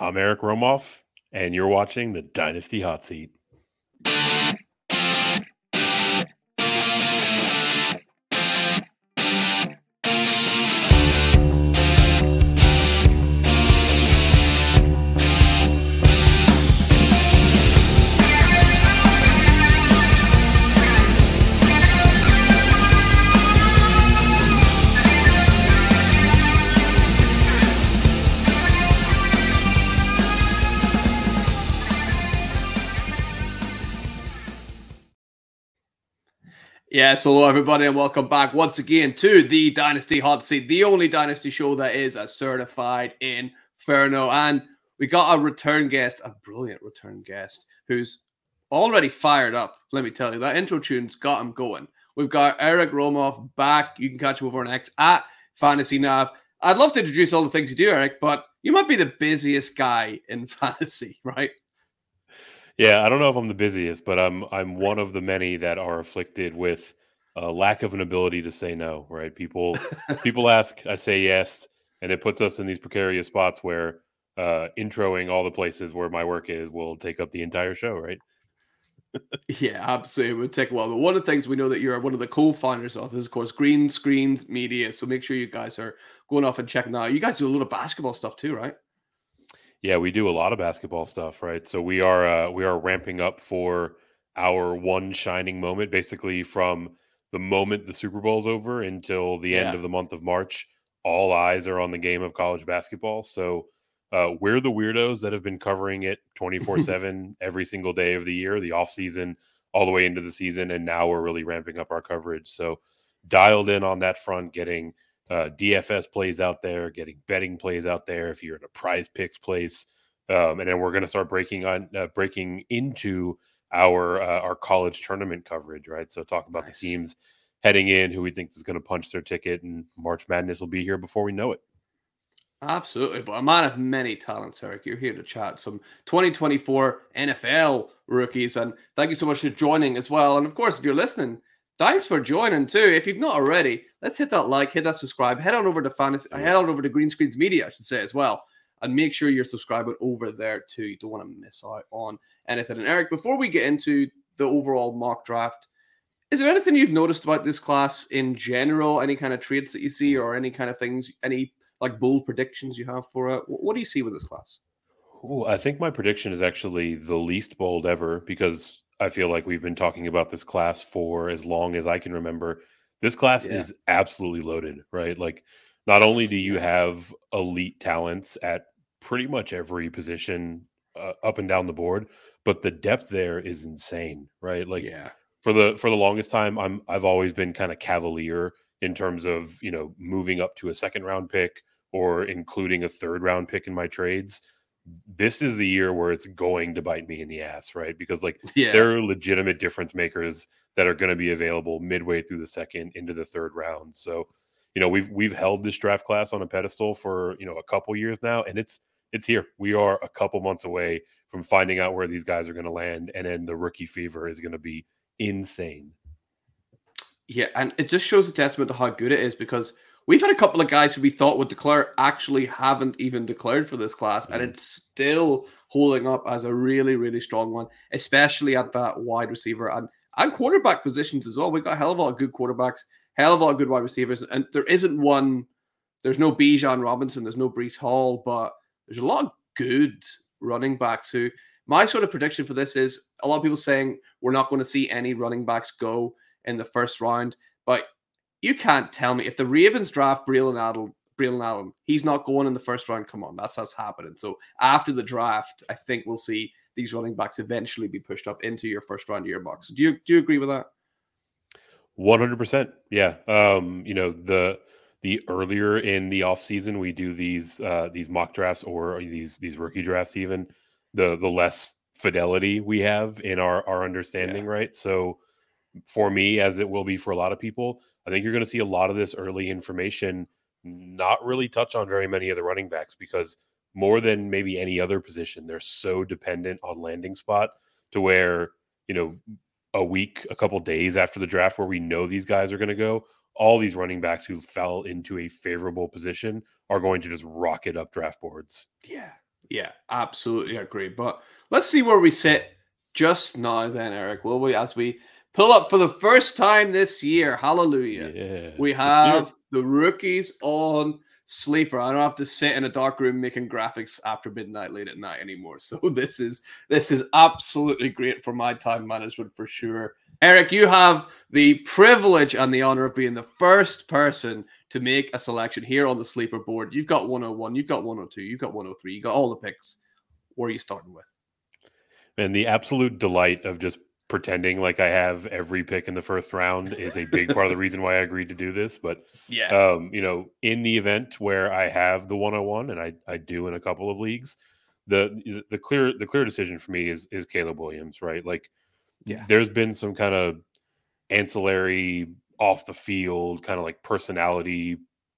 I'm Eric Romoff, and you're watching the Dynasty Hot Seat. Yes, hello everybody, and welcome back once again to the Dynasty Hot Seat, the only Dynasty show that is a certified inferno. And we got a return guest, a brilliant return guest, who's already fired up. Let me tell you, that intro tune's got him going. We've got Eric Romoff back. You can catch him over on X at Fantasy Nav. I'd love to introduce all the things you do, Eric, but you might be the busiest guy in fantasy, right? Yeah, I don't know if I'm the busiest, but I'm I'm one of the many that are afflicted with a lack of an ability to say no. Right? People people ask, I say yes, and it puts us in these precarious spots where uh, introing all the places where my work is will take up the entire show. Right? yeah, absolutely. It would take a while. But one of the things we know that you're one of the co-founders of is, of course, Green Screens Media. So make sure you guys are going off and checking that out. You guys do a lot of basketball stuff too, right? Yeah, we do a lot of basketball stuff, right? So we are uh, we are ramping up for our one shining moment, basically from the moment the Super Bowl's over until the yeah. end of the month of March. All eyes are on the game of college basketball. So uh, we're the weirdos that have been covering it 24 7 every single day of the year, the off season, all the way into the season. And now we're really ramping up our coverage. So dialed in on that front, getting uh, DFS plays out there, getting betting plays out there. If you're in a PrizePicks place, um, and then we're going to start breaking on uh, breaking into our uh, our college tournament coverage, right? So talk about nice. the teams heading in, who we think is going to punch their ticket, and March Madness will be here before we know it. Absolutely, but a man of many talents, Eric. You're here to chat some 2024 NFL rookies, and thank you so much for joining as well. And of course, if you're listening Thanks for joining too. If you've not already, let's hit that like, hit that subscribe, head on over to fantasy, head on over to Green Screens Media, I should say as well, and make sure you're subscribing over there too. You don't want to miss out on anything. And Eric, before we get into the overall mock draft, is there anything you've noticed about this class in general? Any kind of traits that you see, or any kind of things, any like bold predictions you have for it? What do you see with this class? Ooh, I think my prediction is actually the least bold ever because I feel like we've been talking about this class for as long as I can remember. This class yeah. is absolutely loaded, right? Like, not only do you have elite talents at pretty much every position uh, up and down the board, but the depth there is insane, right? Like, yeah. For the for the longest time, I'm I've always been kind of cavalier in terms of you know moving up to a second round pick or including a third round pick in my trades this is the year where it's going to bite me in the ass, right? Because like yeah. there are legitimate difference makers that are going to be available midway through the second into the third round. So, you know, we've we've held this draft class on a pedestal for, you know, a couple years now and it's it's here. We are a couple months away from finding out where these guys are going to land and then the rookie fever is going to be insane. Yeah, and it just shows a testament to how good it is because We've had a couple of guys who we thought would declare actually haven't even declared for this class, mm and it's still holding up as a really, really strong one, especially at that wide receiver and and quarterback positions as well. We've got a hell of a lot of good quarterbacks, hell of a lot of good wide receivers, and there isn't one. There's no Bijan Robinson, there's no Breece Hall, but there's a lot of good running backs who. My sort of prediction for this is a lot of people saying we're not going to see any running backs go in the first round, but you can't tell me if the Ravens draft Braelon Allen, Braelon Allen, he's not going in the first round. Come on, that's what's happening. So after the draft, I think we'll see these running backs eventually be pushed up into your first round of your box. Do you do you agree with that? One hundred percent. Yeah. Um, you know, the the earlier in the off season we do these uh these mock drafts or these these rookie drafts even, the the less fidelity we have in our our understanding, yeah. right? So for me, as it will be for a lot of people, I think you're going to see a lot of this early information not really touch on very many of the running backs because more than maybe any other position, they're so dependent on landing spot to where, you know, a week, a couple days after the draft where we know these guys are going to go, all these running backs who fell into a favorable position are going to just rocket up draft boards. Yeah. Yeah, absolutely agree. But let's see where we sit just now, then, Eric. Will we, as we pull up for the first time this year? Hallelujah! Yeah. We have the rookies on sleeper. I don't have to sit in a dark room making graphics after midnight late at night anymore. So this is this is absolutely great for my time management for sure. Eric, you have the privilege and the honor of being the first person to make a selection here on the sleeper board. You've got 101, you've got 102, you've got 103, you got all the picks. Where are you starting with? And the absolute delight of just pretending like I have every pick in the first round is a big part of the reason why I agreed to do this. But yeah, um, you know, in the event where I have the 101 and I, I do in a couple of leagues, the the clear the clear decision for me is is Caleb Williams, right? Like yeah, there's been some kind of ancillary off the field kind of like personality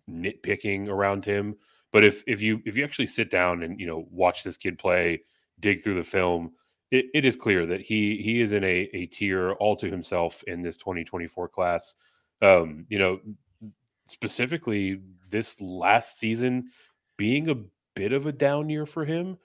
nitpicking around him. But if if you if you actually sit down and you know watch this kid play, dig through the film, it, it is clear that he he is in a, a tier all to himself in this 2024 class. Um, you know, specifically this last season being a bit of a down year for him,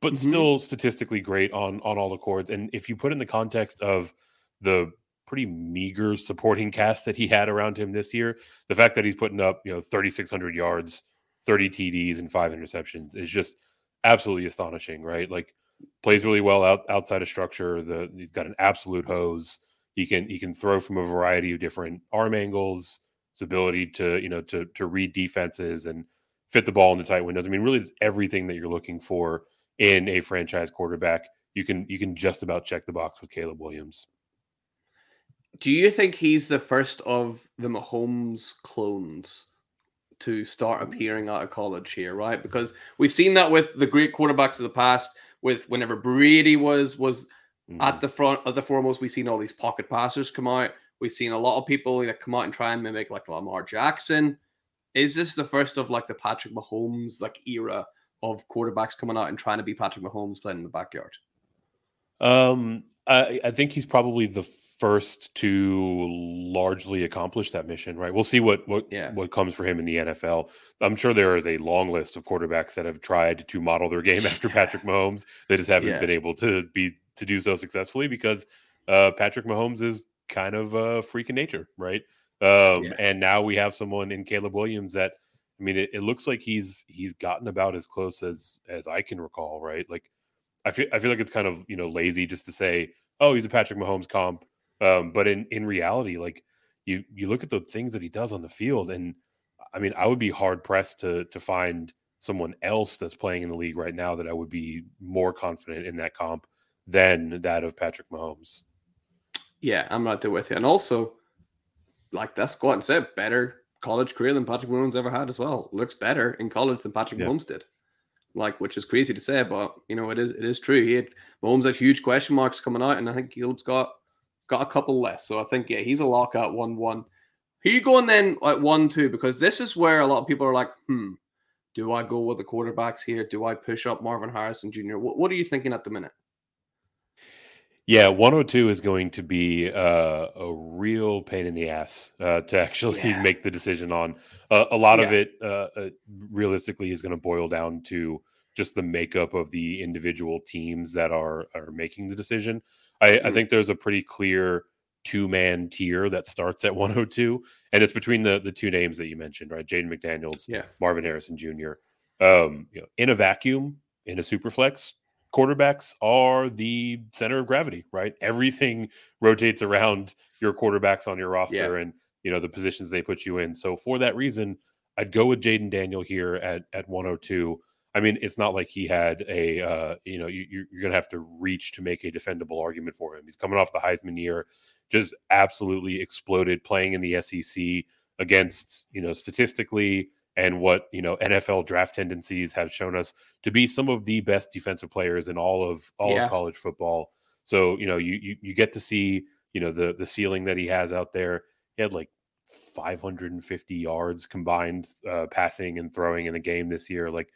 but mm-hmm. still statistically great on on all the chords. And if you put in the context of the pretty meager supporting cast that he had around him this year, the fact that he's putting up you know 3,600 yards, 30 TDs, and five interceptions is just absolutely astonishing, right? Like plays really well out, outside of structure. The he's got an absolute hose. He can he can throw from a variety of different arm angles. His ability to you know to to read defenses and fit the ball into tight windows. I mean, really, it's everything that you're looking for in a franchise quarterback. You can you can just about check the box with Caleb Williams. Do you think he's the first of the Mahomes clones to start appearing out of college here, right? Because we've seen that with the great quarterbacks of the past with whenever Brady was was mm-hmm. at the front of the foremost, we've seen all these pocket passers come out. We've seen a lot of people that come out and try and mimic like Lamar Jackson. Is this the first of like the Patrick Mahomes like era of quarterbacks coming out and trying to be Patrick Mahomes playing in the backyard? Um, I, I think he's probably the first to largely accomplish that mission, right? We'll see what what yeah. what comes for him in the NFL. I'm sure there is a long list of quarterbacks that have tried to model their game after Patrick Mahomes. They just haven't yeah. been able to be to do so successfully because uh, Patrick Mahomes is kind of a freak in nature, right? Um, yeah. And now we have someone in Caleb Williams that I mean, it, it looks like he's he's gotten about as close as as I can recall, right? Like I feel I feel like it's kind of you know lazy just to say, oh, he's a Patrick Mahomes comp um, but in in reality, like you you look at the things that he does on the field, and I mean, I would be hard pressed to to find someone else that's playing in the league right now that I would be more confident in that comp than that of Patrick Mahomes. Yeah, I'm right there with you. And also, like that's and say better college career than Patrick Mahomes ever had as well. Looks better in college than Patrick yeah. Mahomes did. Like, which is crazy to say, but you know, it is it is true. He had Mahomes had huge question marks coming out, and I think Caleb's got got a couple less. So I think, yeah, he's a lockout 1 1. Who you going then at 1 2? Because this is where a lot of people are like, hmm, do I go with the quarterbacks here? Do I push up Marvin Harrison Jr.? What, what are you thinking at the minute? Yeah, 102 is going to be uh, a real pain in the ass uh, to actually yeah. make the decision on. Uh, a lot yeah. of it, uh, uh, realistically, is going to boil down to just the makeup of the individual teams that are are making the decision. I, mm-hmm. I think there's a pretty clear two man tier that starts at 102, and it's between the the two names that you mentioned, right? Jaden McDaniels, yeah, Marvin Harrison Jr. Um, you know, in a vacuum, in a super flex, quarterbacks are the center of gravity, right? Everything rotates around your quarterbacks on your roster yeah. and you know the positions they put you in. So for that reason, I'd go with Jayden Daniel here at at 102. I mean, it's not like he had a, uh, you know, you, you're going to have to reach to make a defendable argument for him. He's coming off the Heisman year, just absolutely exploded playing in the SEC against, you know, statistically and what, you know, NFL draft tendencies have shown us to be some of the best defensive players in all of all yeah. of college football. So, you know, you, you you get to see, you know, the the ceiling that he has out there. He had like 550 yards combined uh, passing and throwing in a game this year. Like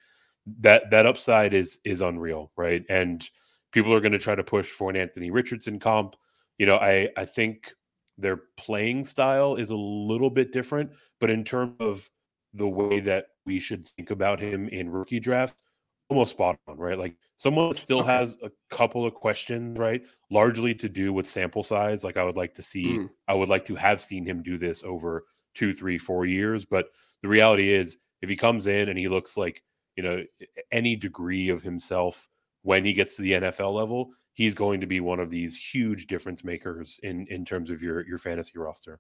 that that upside is is unreal, right? And people are going to try to push for an Anthony Richardson comp. You know, I I think their playing style is a little bit different, but in terms of the way that we should think about him in rookie draft, almost spot on, right? Like someone still has a couple of questions, right? Largely to do with sample size. Like I would like to see, mm. I would like to have seen him do this over two, three, four years. But the reality is, if he comes in and he looks like, you know, any degree of himself when he gets to the NFL level, he's going to be one of these huge difference makers in in terms of your your fantasy roster.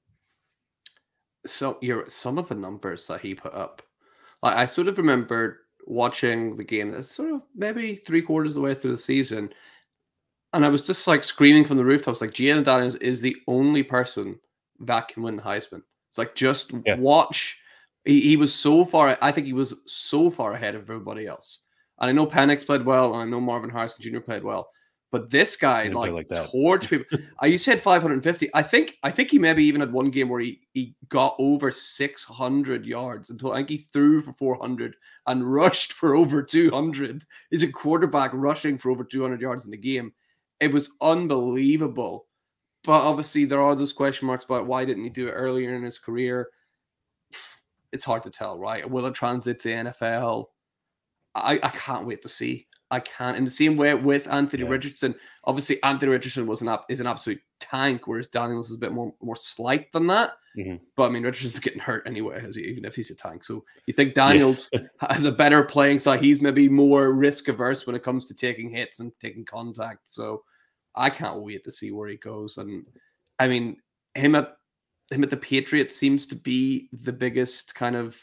So your some of the numbers that he put up, like I sort of remember watching the game. That's sort of maybe three quarters of the way through the season, and I was just like screaming from the rooftops, like Jayden Daniels is the only person that can win the Heisman. It's like just yeah. watch. He, he was so far. I think he was so far ahead of everybody else. And I know Penix played well, and I know Marvin Harrison Jr. played well. But this guy, like, like that. torch people. uh, you said 550. I think I think he maybe even had one game where he, he got over 600 yards until I think he threw for 400 and rushed for over 200. He's a quarterback rushing for over 200 yards in the game. It was unbelievable. But obviously, there are those question marks about why didn't he do it earlier in his career? It's hard to tell, right? Will it translate to the NFL? I, I can't wait to see. I can't. In the same way with Anthony yeah. Richardson, obviously Anthony Richardson was an is an absolute tank, whereas Daniels is a bit more more slight than that. Mm-hmm. But I mean, Richardson's getting hurt anyway, he, even if he's a tank. So you think Daniels yeah. has a better playing side? He's maybe more risk averse when it comes to taking hits and taking contact. So I can't wait to see where he goes. And I mean, him at him at the Patriots seems to be the biggest kind of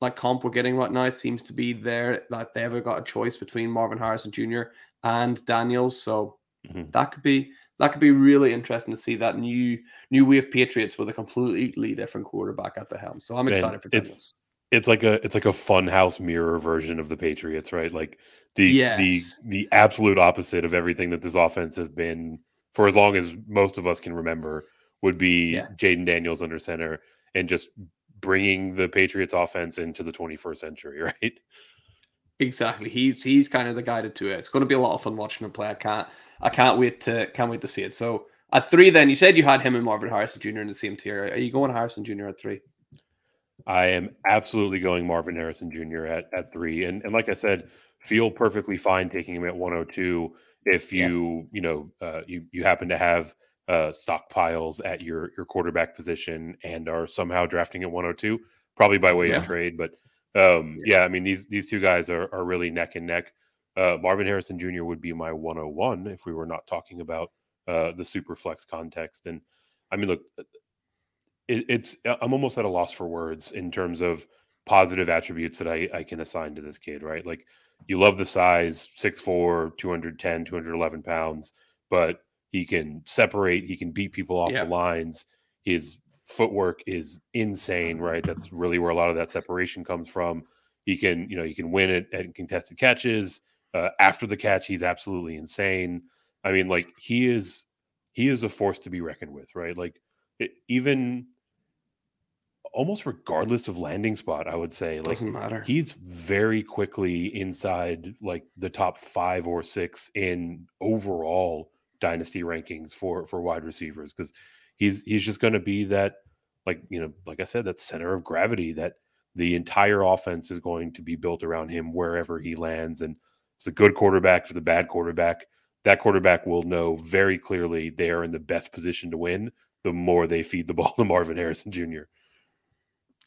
like comp we're getting right now seems to be there that they ever got a choice between Marvin Harrison Jr. and Daniels. So mm-hmm. that could be that could be really interesting to see that new new wave Patriots with a completely different quarterback at the helm. So I'm excited Man, for Daniels. It's, it's like a it's like a funhouse mirror version of the Patriots, right? Like the yes. the the absolute opposite of everything that this offense has been for as long as most of us can remember would be yeah. Jayden Daniels under center and just bringing the Patriots offense into the 21st century, right? Exactly. He's he's kind of the guy to do it. It's going to be a lot of fun watching him play. I can't I can't wait to can't wait to see it. So at three, then you said you had him and Marvin Harrison Jr. in the same tier. Are you going Harrison Jr. at three? I am absolutely going Marvin Harrison Jr. at at three, and and like I said, feel perfectly fine taking him at 102 if you yeah. you know uh, you you happen to have uh, stockpiles at your your quarterback position and are somehow drafting at 102, probably by way yeah. of trade. But um, yeah. yeah. I mean these these two guys are are really neck and neck. Uh, Marvin Harrison Jr. would be my 101 if we were not talking about uh, the super flex context. And I mean, look, uh, it, it's uh, I'm almost at a loss for words in terms of positive attributes that I, I can assign to this kid. Right, like you love the size, 6'4", 210, 211 pounds, but he can separate. He can beat people off yeah. the lines. His footwork is insane, right? That's really where a lot of that separation comes from. He can, you know, he can win it at contested catches. Uh, after the catch, he's absolutely insane. I mean, like he is, he is a force to be reckoned with, right? Like it, even almost regardless of landing spot, I would say, like doesn't matter. He's very quickly inside like the top five or six in overall dynasty rankings for for wide receivers because he's he's just going to be that like you know like I said that center of gravity that the entire offense is going to be built around him wherever he lands and it's a good quarterback for the bad quarterback that quarterback will know very clearly they are in the best position to win the more they feed the ball to Marvin Harrison Jr.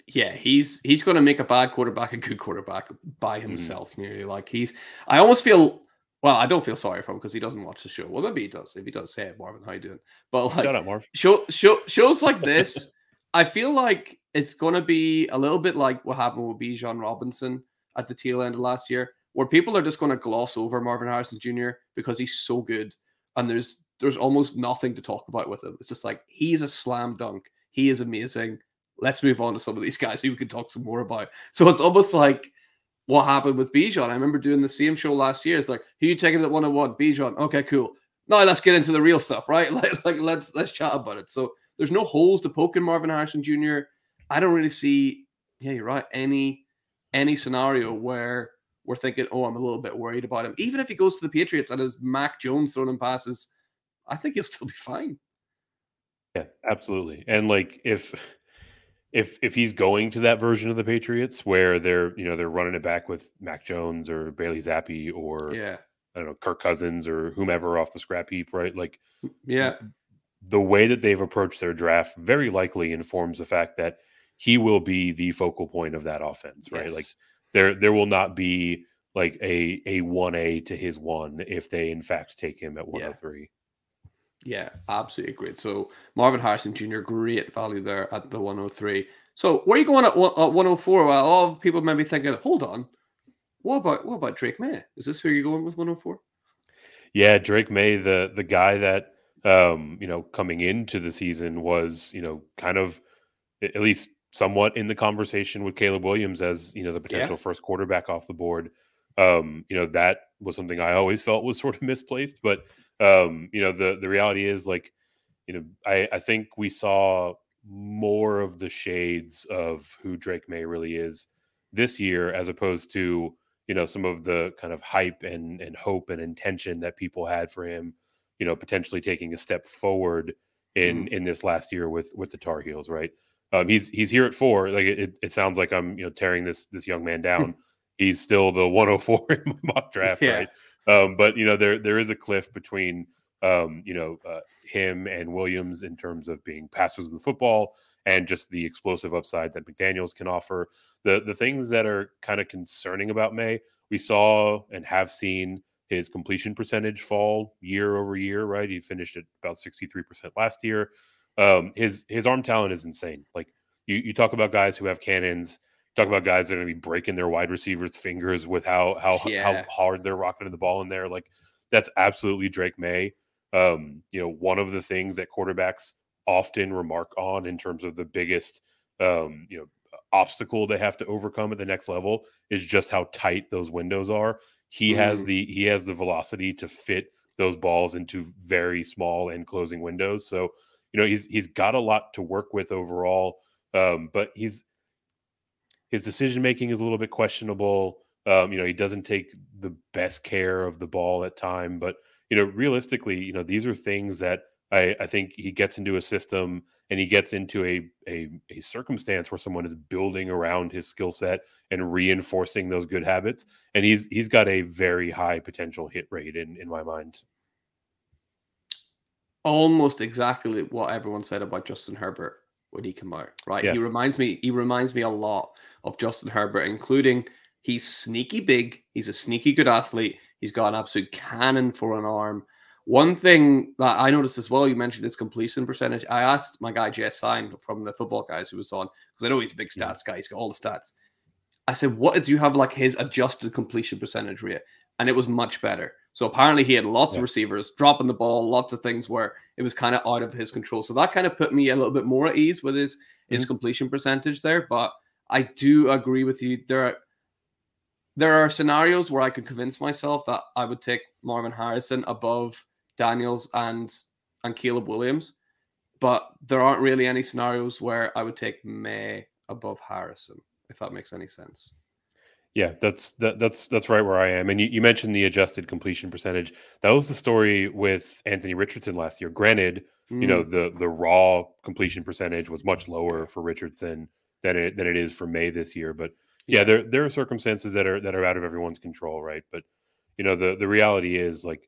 Yeah, he's he's going to make a bad quarterback a good quarterback by mm-hmm. himself. Mm. Nearly like he's. I almost feel well, I don't feel sorry for him because he doesn't watch the show. Well, maybe he does. If he does, say it, Marvin, how you doing? But like, Shut up, Marv. Show, show, shows like this, I feel like it's going to be a little bit like what happened with Bijan Robinson at the tail end of last year, where people are just going to gloss over Marvin Harrison Jr. because he's so good, and there's there's almost nothing to talk about with him. It's just like he's a slam dunk. He is amazing. Let's move on to some of these guys who we can talk some more about. So it's almost like what happened with Bijan. I remember doing the same show last year. It's like, who you taking at 101? Bijan. Okay, cool. Now let's get into the real stuff, right? Like, like let's let's chat about it. So there's no holes to poke in Marvin Harrison Jr. I don't really see, yeah, you're right, any any scenario where we're thinking, oh, I'm a little bit worried about him. Even if he goes to the Patriots and has Mac Jones throwing him passes, I think he'll still be fine. Yeah, absolutely. And like if if if he's going to that version of the Patriots where they're you know they're running it back with Mac Jones or Bailey Zappe or yeah, I don't know Kirk Cousins or whomever off the scrap heap, right? Like, yeah, the way that they've approached their draft very likely informs the fact that he will be the focal point of that offense, right? Yes. Like there there will not be like a a one A to his one if they in fact take him at one hundred three. Yeah, absolutely great. So Marvin Harrison Jr. great value there at the one hundred three. So where are you going at, one hundred four? Well, a lot of people may be thinking, hold on, what about what about Drake Maye? Is this who you're going with one hundred four? Yeah, Drake Maye, the the guy that um, you know coming into the season was you know kind of at least somewhat in the conversation with Caleb Williams as you know the potential yeah. first quarterback off the board. Um, you know that was something I always felt was sort of misplaced, but um, you know the the reality is like you know I I think we saw more of the shades of who Drake Maye really is this year as opposed to you know some of the kind of hype and and hope and intention that people had for him you know potentially taking a step forward in mm. in this last year with with the Tar Heels right um, he's he's here at four. Like it, it sounds like I'm you know tearing this this young man down. he's still the 104 in my mock draft, yeah. right? Um, but you know there there is a cliff between um, you know uh, him and Williams in terms of being passers of the football and just the explosive upside that McDaniel's can offer. The the things that are kind of concerning about Maye, we saw and have seen his completion percentage fall year over year. Right, he finished at about 63% last year. Um, his his arm talent is insane. Like you you talk about guys who have cannons. Talk about guys that are going to be breaking their wide receivers' fingers with how how yeah. how hard they're rocketing the ball in there. Like that's absolutely Drake Maye. Um, you know, one of the things that quarterbacks often remark on in terms of the biggest um, you know obstacle they have to overcome at the next level is just how tight those windows are. He mm. has the he has the velocity to fit those balls into very small and closing windows. So you know he's he's got a lot to work with overall um, but he's his decision making is a little bit questionable um, you know he doesn't take the best care of the ball at time but you know realistically you know these are things that I, I think he gets into a system and he gets into a, a, a circumstance where someone is building around his skill set and reinforcing those good habits and he's he's got a very high potential hit rate in in my mind almost exactly what everyone said about Justin Herbert when he came out. Right? Yeah. He reminds me. He reminds me a lot of Justin Herbert, including he's sneaky big. He's a sneaky good athlete. He's got an absolute cannon for an arm. One thing that I noticed as well, you mentioned his completion percentage. I asked my guy Jess Sign from the football guys who was on because I know he's a big stats guy. He's got all the stats. I said, "What did you have like his adjusted completion percentage rate?" And it was much better. So apparently he had lots yeah. of receivers dropping the ball, lots of things where it was kind of out of his control. So that kind of put me a little bit more at ease with his mm-hmm. his completion percentage there. But I do agree with you. There are there are scenarios where I could convince myself that I would take Marvin Harrison above Daniels and and Caleb Williams. But there aren't really any scenarios where I would take Maye above Harrison, if that makes any sense. Yeah, that's that, that's that's right where I am. And you, you, mentioned the adjusted completion percentage. That was the story with Anthony Richardson last year. Granted, mm. you know mm. the the raw completion percentage was much lower for Richardson than it than it is for Maye this year. But yeah, there there are circumstances that are that are out of everyone's control, right? But you know the the reality is like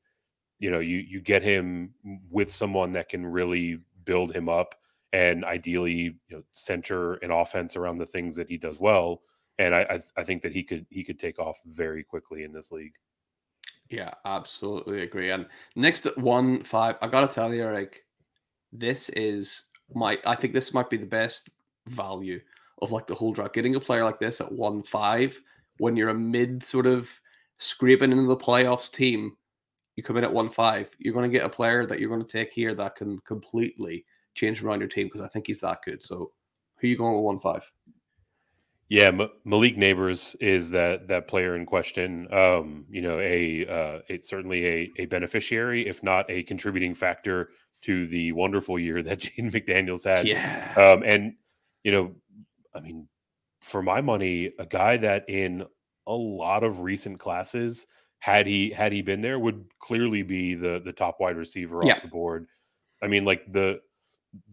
you know you you get him with someone that can really build him up and ideally you know center an offense around the things that he does well and I, I, I think that he could he could take off very quickly in this league. Yeah, absolutely agree. And next at one five, I gotta tell you, like this is my I think this might be the best value of like the whole draft. Getting a player like this at one five when you're a mid sort of scraping into the playoffs team, you come in at one five. You're going to get a player that you're going to take here that can completely change around your team because I think he's that good. So, who are you going with one five? Yeah, M- Malik Nabers is that that player in question. Um, you know, a uh, it's certainly a a beneficiary, if not a contributing factor to the wonderful year that Jaden McDaniels had. Yeah. Um, and you know, I mean, for my money, a guy that in a lot of recent classes, had he had he been there, would clearly be the the top wide receiver yeah. off the board. I mean, like the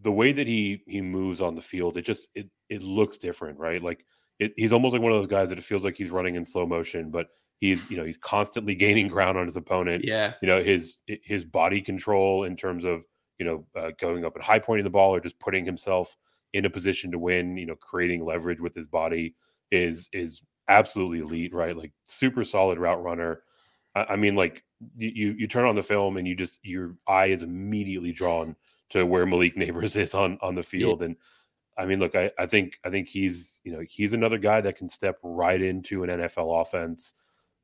the way that he he moves on the field, it just it it looks different, right? Like it, he's almost like one of those guys that it feels like he's running in slow motion, but he's you know he's constantly gaining ground on his opponent. Yeah, you know his his body control in terms of you know uh, going up and high pointing the ball or just putting himself in a position to win. You know, creating leverage with his body is is absolutely elite, right? Like super solid route runner. I, I mean, like you you turn on the film and you just your eye is immediately drawn to where Malik Nabers is on on the field yeah. and I mean, look, I, I think I think he's you know he's another guy that can step right into an NFL offense.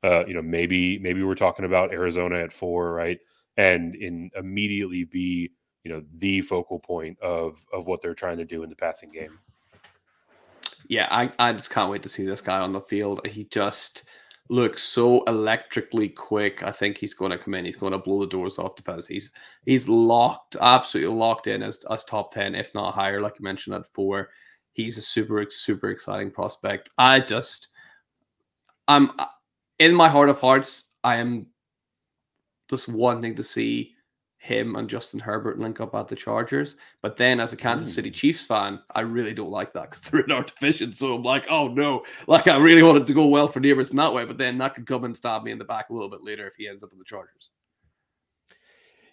Uh, you know, maybe maybe we're talking about Arizona at four, right? And in immediately be you know the focal point of of what they're trying to do in the passing game. Yeah, I, I just can't wait to see this guy on the field. He just looks so electrically quick. I think he's going to come in. He's going to blow the doors off defense. He's he's locked, absolutely locked in as, as top ten, if not higher, like you mentioned at four. He's a super super exciting prospect. I just, I'm in my heart of hearts. I am just wanting to see him and Justin Herbert link up at the Chargers. But then, as a Kansas City Chiefs fan, I really don't like that because they're in our division. So I'm like, oh no, like I really wanted to go well for Nabers in that way. But then that could come and stab me in the back a little bit later if he ends up in the Chargers.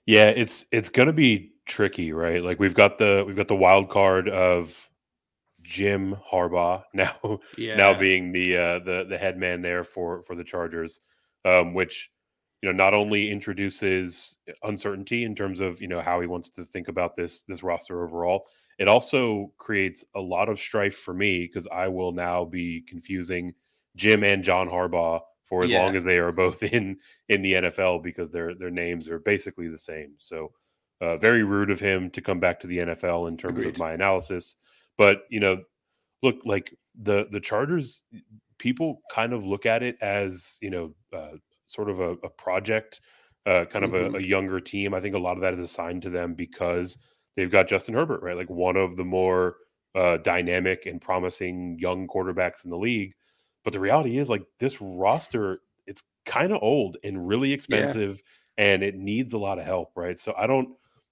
Yeah, it's it's gonna be tricky, right? Like we've got the we've got the wild card of Jim Harbaugh now yeah. now being the uh the the head man there for for the Chargers, um, which you know not only introduces uncertainty in terms of you know how he wants to think about this this roster overall it also creates a lot of strife for me because i will now be confusing jim and john harbaugh for as yeah. long as they are both in in the nfl because their their names are basically the same so uh, very rude of him to come back to the nfl in terms Agreed. of my analysis but you know look like the the chargers people kind of look at it as you know uh, sort of a, a project, uh, kind of mm-hmm. a, a, younger team. I think a lot of that is assigned to them because they've got Justin Herbert, right? Like one of the more uh, dynamic and promising young quarterbacks in the league. But the reality is, like this roster, it's kind of old and really expensive, yeah. and it needs a lot of help, right? So I don't,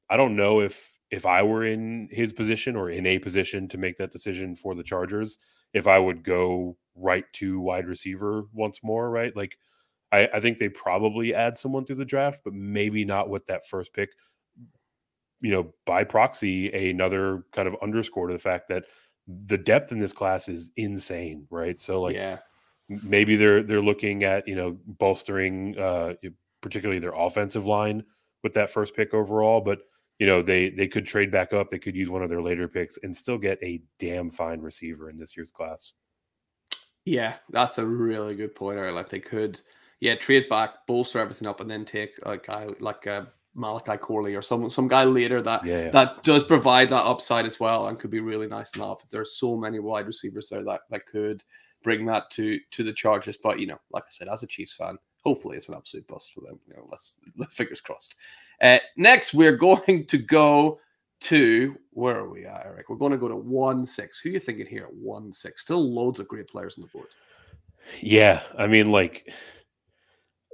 I don't know if if I were in his position or in a position to make that decision for the Chargers, if I would go right to wide receiver once more, right? Like I, I think they probably add someone through the draft, but maybe not with that first pick. You know, by proxy, another kind of underscore to the fact that the depth in this class is insane, right? So like yeah. maybe they're they're looking at, you know, bolstering uh particularly their offensive line with that first pick overall, but you know, they they could trade back up, they could use one of their later picks and still get a damn fine receiver in this year's class. Yeah, that's a really good point. Or like they could yeah, trade back, bolster everything up, and then take a guy like uh, Malachi Corley or some some guy later that yeah, yeah. that does provide that upside as well and could be really nice enough. There's so many wide receivers there that, that could bring that to to the Chargers. But you know, like I said, as a Chiefs fan, hopefully it's an absolute bust for them. You know, let's, fingers crossed. Uh, next, we're going to go to where are we at, Eric? We're going to go to one six. Who are you thinking here at one six? Still loads of great players on the board. Yeah, I mean, like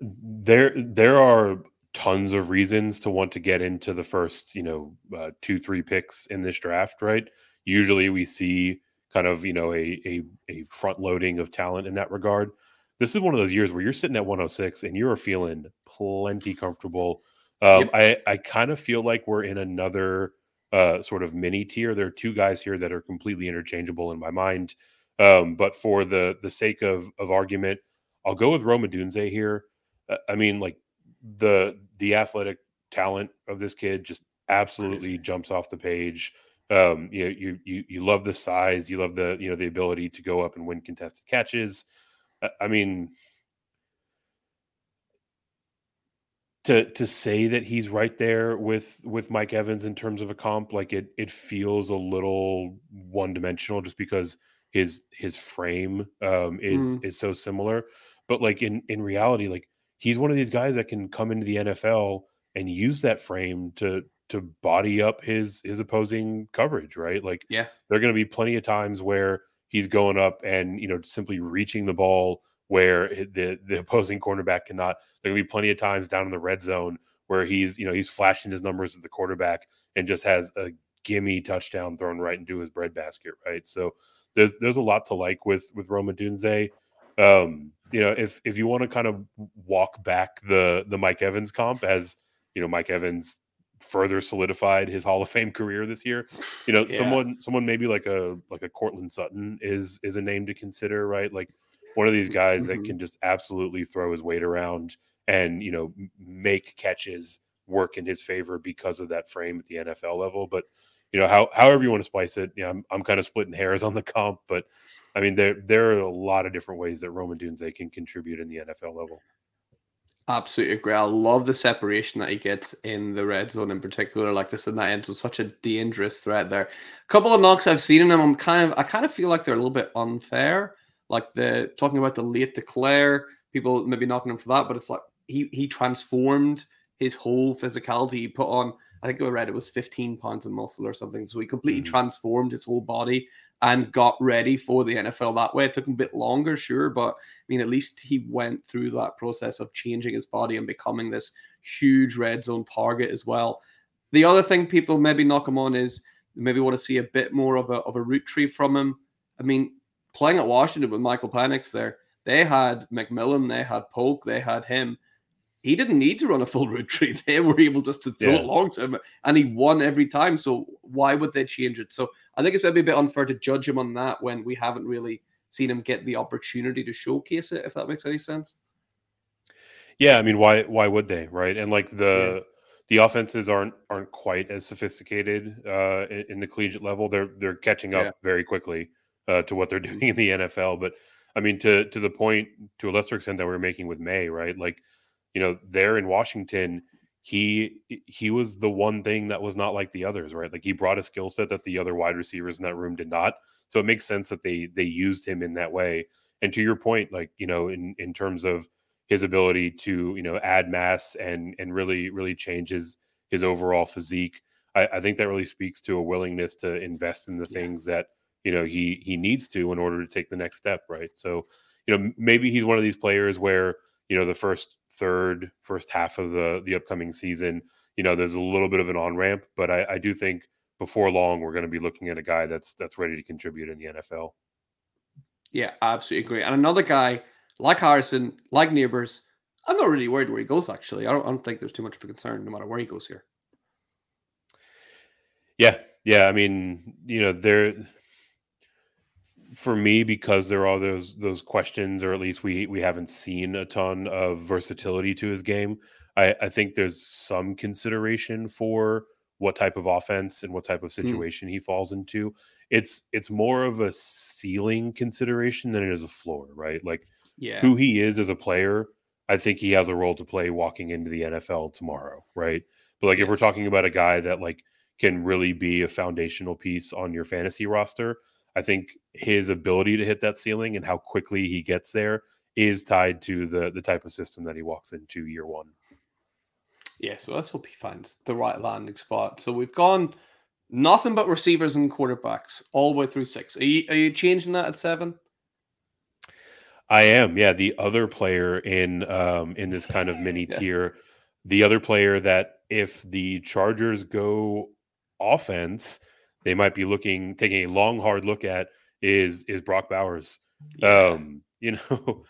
there there are tons of reasons to want to get into the first you know uh, two three picks in this draft right? Usually we see kind of you know a, a a front loading of talent in that regard. This is one of those years where you're sitting at 106 and you're feeling plenty comfortable. Um, yep. i i kind of feel like we're in another uh, sort of mini tier. There are two guys here that are completely interchangeable in my mind. Um, but for the the sake of of argument i'll go with rome odunze here I mean, like the the athletic talent of this kid just absolutely jumps off the page. Um, you, know, you you you love the size, you love the you know the ability to go up and win contested catches. I mean, to to say that he's right there with with Mike Evans in terms of a comp, like it it feels a little one dimensional just because his his frame um, is mm. is so similar. But like in in reality, like he's one of these guys that can come into the NFL and use that frame to to body up his his opposing coverage, right? Like, yeah, there are going to be plenty of times where he's going up and you know simply reaching the ball where the the opposing cornerback cannot. There will be plenty of times down in the red zone where he's you know he's flashing his numbers at the quarterback and just has a gimme touchdown thrown right into his breadbasket, right? So there's there's a lot to like with with Rome Odunze. Um, you know, if if you want to kind of walk back the the Mike Evans comp as you know, Mike Evans further solidified his Hall of Fame career this year. You know, yeah. someone someone maybe like a like a Courtland Sutton is is a name to consider, right? Like one of these guys mm-hmm. that can just absolutely throw his weight around and you know make catches work in his favor because of that frame at the NFL level. But you know, how however you want to splice it, yeah, I'm I'm kind of splitting hairs on the comp, but I mean there there are a lot of different ways that Rome Odunze can contribute in the NFL level. Absolutely agree. I love the separation that he gets in the red zone in particular. Like this in that end, so such a dangerous threat there. A couple of knocks I've seen in him, I'm kind of I kind of feel like they're a little bit unfair. Like the talking about the late declare, people maybe knocking him for that, but it's like he he transformed his whole physicality. He put on, I think I read it was 15 pounds of muscle or something. So he completely mm-hmm. transformed his whole body and got ready for the NFL that way. It took him a bit longer, sure, but I mean, at least he went through that process of changing his body and becoming this huge red zone target as well. The other thing people maybe knock him on is maybe want to see a bit more of a of a route tree from him. I mean, playing at Washington with Michael Penix there, they had McMillan, they had Polk, they had him he didn't need to run a full route tree. They were able just to throw yeah. it long to him, and he won every time. So why would they change it? So I think it's maybe a bit unfair to judge him on that when we haven't really seen him get the opportunity to showcase it. If that makes any sense. Yeah, I mean, why why would they, right? And like the yeah. the offenses aren't aren't quite as sophisticated uh, in, in, the collegiate level. They're they're catching up yeah. very quickly uh, to what they're doing in the NFL. But I mean, to to the point, to a lesser extent that we are making with Maye, right? Like you know, there in Washington, he he was the one thing that was not like the others, right? Like he brought a skill set that the other wide receivers in that room did not. So it makes sense that they they used him in that way. And to your point, like you know, in in terms of his ability to you know add mass and and really really change his his overall physique, I, I think that really speaks to a willingness to invest in the yeah. things that you know he he needs to in order to take the next step, right? So you know maybe he's one of these players where you know the first third first half of the the upcoming season you know there's a little bit of an on ramp but I, I do think before long we're going to be looking at a guy that's that's ready to contribute in the nfl yeah absolutely agree and another guy like harrison like Nabers, i'm not really worried where he goes actually I don't, I don't think there's too much of a concern no matter where he goes here. Yeah yeah i mean you know there for me because there are those those questions, or at least we we haven't seen a ton of versatility to his game. I, I think there's some consideration for what type of offense and what type of hmm. situation mm. he falls into. It's it's more of a ceiling consideration than it is a floor, right? Like yeah. who he is as a player, I think he has a role to play walking into the NFL tomorrow, right? But like yes. if we're talking about a guy that like can really be a foundational piece on your fantasy roster, I think his ability to hit that ceiling and how quickly he gets there is tied to the the type of system that he walks into year one. Yeah, so let's hope he finds the right landing spot. So we've gone nothing but receivers and quarterbacks all the way through six. Are you, are you changing that at seven? I am. Yeah, the other player in um in this kind of mini yeah. tier, the other player that if the Chargers go offense, they might be looking taking a long hard look at is is Brock Bowers. Yeah. Um, you know,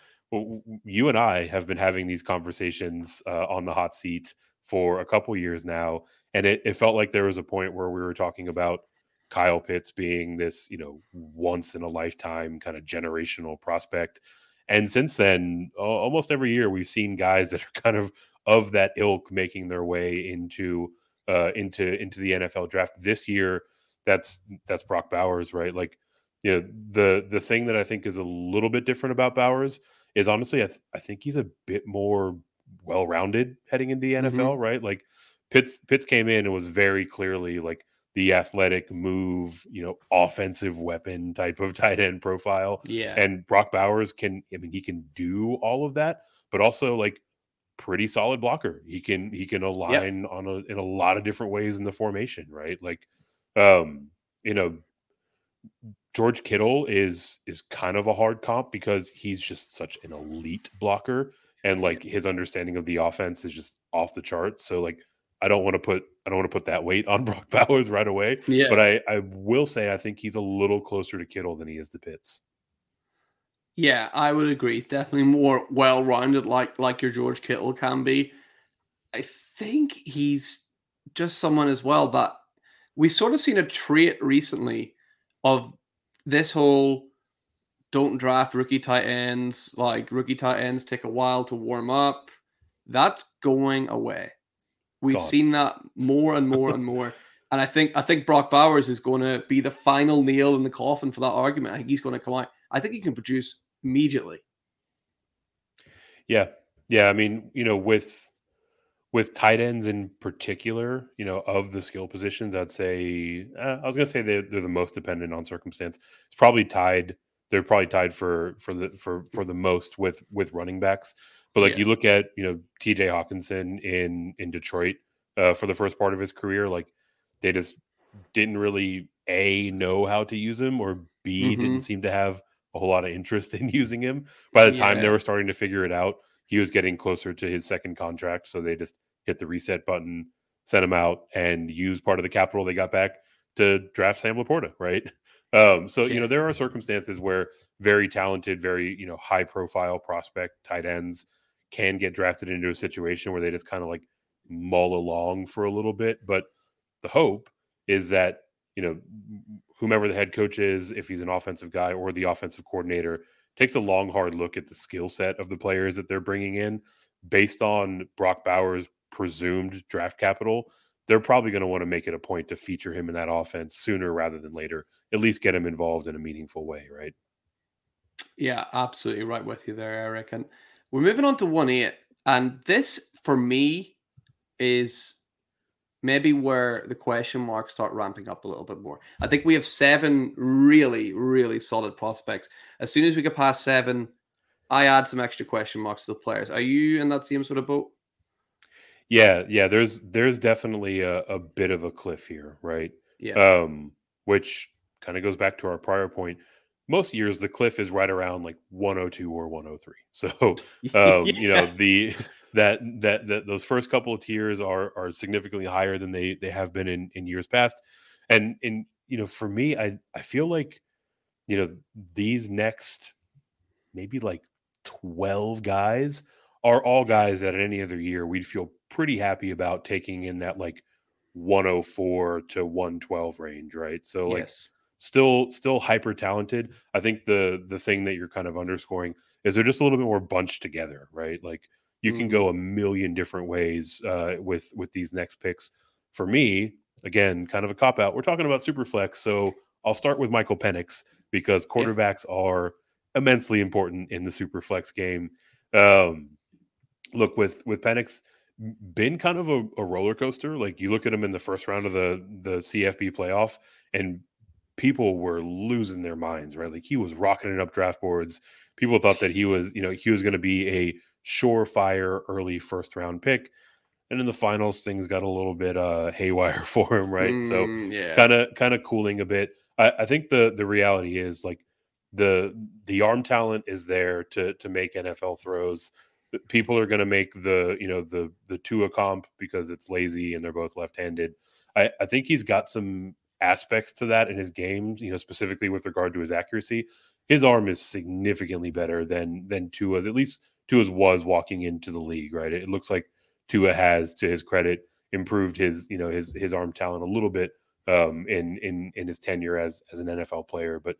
you and I have been having these conversations uh, on the hot seat for a couple years now, and it, it felt like there was a point where we were talking about Kyle Pitts being this, you know, once in a lifetime kind of generational prospect. And since then, almost every year we've seen guys that are kind of of that ilk making their way into uh, into into the NFL draft. This year, that's that's Brock Bowers, right? Like, you know, the the thing that I think is a little bit different about Bowers is honestly, I, th- I think he's a bit more well rounded heading into the NFL, mm-hmm. right? Like, Pitts Pitts came in and was very clearly like the athletic move, you know, offensive weapon type of tight end profile. Yeah. And Brock Bowers can, I mean, he can do all of that, but also like pretty solid blocker. He can he can align yep. on a in a lot of different ways in the formation, right? Like um, you know, George Kittle is is kind of a hard comp because he's just such an elite blocker and like his understanding of the offense is just off the charts. So like I don't want to put I don't want to put that weight on Brock Bowers right away. Yeah. But I I will say I think he's a little closer to Kittle than he is to Pitts. Yeah, I would agree. He's definitely more well rounded, like like your George Kittle can be. I think he's just someone as well that we've sort of seen a trait recently of this whole don't draft rookie tight ends. Like rookie tight ends take a while to warm up. That's going away. We've Gone. seen that more and more and more. And I think I think Brock Bowers is going to be the final nail in the coffin for that argument. I think he's going to come out. I think he can produce immediately. Yeah. Yeah. I mean, you know, with with tight ends in particular, you know, of the skill positions, I'd say uh, I was going to say they're, they're the most dependent on circumstance. It's probably tied. They're probably tied for for the for for the most with with running backs. But like Yeah. you look at you know T.J. Hockenson in in Detroit uh, for the first part of his career, like they just didn't really a know how to use him or b didn't Mhm. seem to have a whole lot of interest in using him. By the time they were starting to figure it out, he was getting closer to his second contract, so they just hit the reset button, sent him out, and used part of the capital they got back to draft Sam LaPorta, right? Um, so you know there are circumstances where very talented, very you know high profile prospect tight ends can get drafted into a situation where they just kind of like mull along for a little bit. But the hope is that you know whomever the head coach is, if he's an offensive guy or the offensive coordinator, takes a long hard look at the skill set of the players that they're bringing in based on Brock Bowers' presumed draft capital. They're probably going to want to make it a point to feature him in that offense sooner rather than later. At least get him involved in a meaningful way, right? Yeah, absolutely right with you there, Eric. And we're moving on to one eight, and this for me is maybe where the question marks start ramping up a little bit more. I think we have seven really, really solid prospects. As soon as we get past seven, I add some extra question marks to the players. Are you in that same sort of boat? Yeah, yeah. There's there's definitely a, a bit of a cliff here, right? Yeah. Um, which kind of goes back to our prior point. Most years the cliff is right around like 102 or 103. So um, you know the that that that those first couple of tiers are are significantly higher than they they have been in in years past and in you know for me i i feel like you know these next maybe like 12 guys are all guys that at any other year we'd feel pretty happy about taking in that like 104 to 112 range right so like yes. still still hyper talented. I think the the thing that you're kind of underscoring is they're just a little bit more bunched together, right? Like you can go a million different ways uh, with with these next picks. For me, again, kind of a cop out. We're talking about super flex, so I'll start with Michael Penix because quarterbacks are immensely important in the super flex game. Um, look with with Penix been kind of a, a roller coaster. Like you look at him in the first round of the the CFB playoff, and people were losing their minds, right? Like he was rocketing up draft boards. People thought that he was, you know, he was going to be a surefire early first round pick. And in the finals, things got a little bit uh haywire for him, right? so Mm, yeah. kind of kind of cooling a bit. I, I think the the reality is like the the arm talent is there to to make NFL throws. People are going to make the you know the the Tua comp because it's lazy and they're both left handed. I, I think he's got some aspects to that in his game, you know, specifically with regard to his accuracy. His arm is significantly better than than Tua's. At least Tua's was walking into the league, right? It looks like Tua has, to his credit, improved his you know his his arm talent a little bit um, in in in his tenure as as an NFL player. But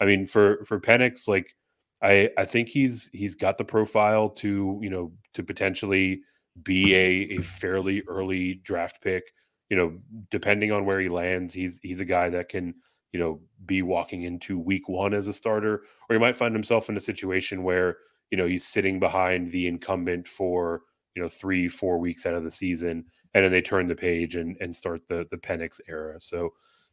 I mean, for for Penix, like I I think he's he's got the profile to you know to potentially be a a fairly early draft pick. You know, depending on where he lands, he's he's a guy that can you know be walking into week one as a starter, or he might find himself in a situation where you know he's sitting behind the incumbent for you know three four weeks out of the season and then they turn the page and and start the the Penix era. So,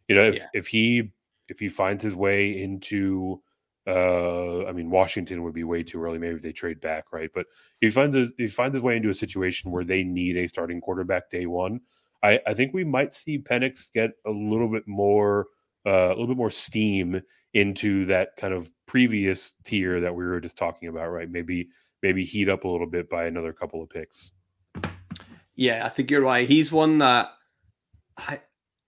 you know, if Yeah. if he if he finds his way into uh I mean Washington would be way too early maybe if they trade back, right? But if he finds his, he finds his way into a situation where they need a starting quarterback day 1, I I think we might see Penix get a little bit more uh, a little bit more steam into that kind of previous tier that we were just talking about, right? Maybe maybe heat up a little bit by another couple of picks. Yeah, I think you're right. He's one that I,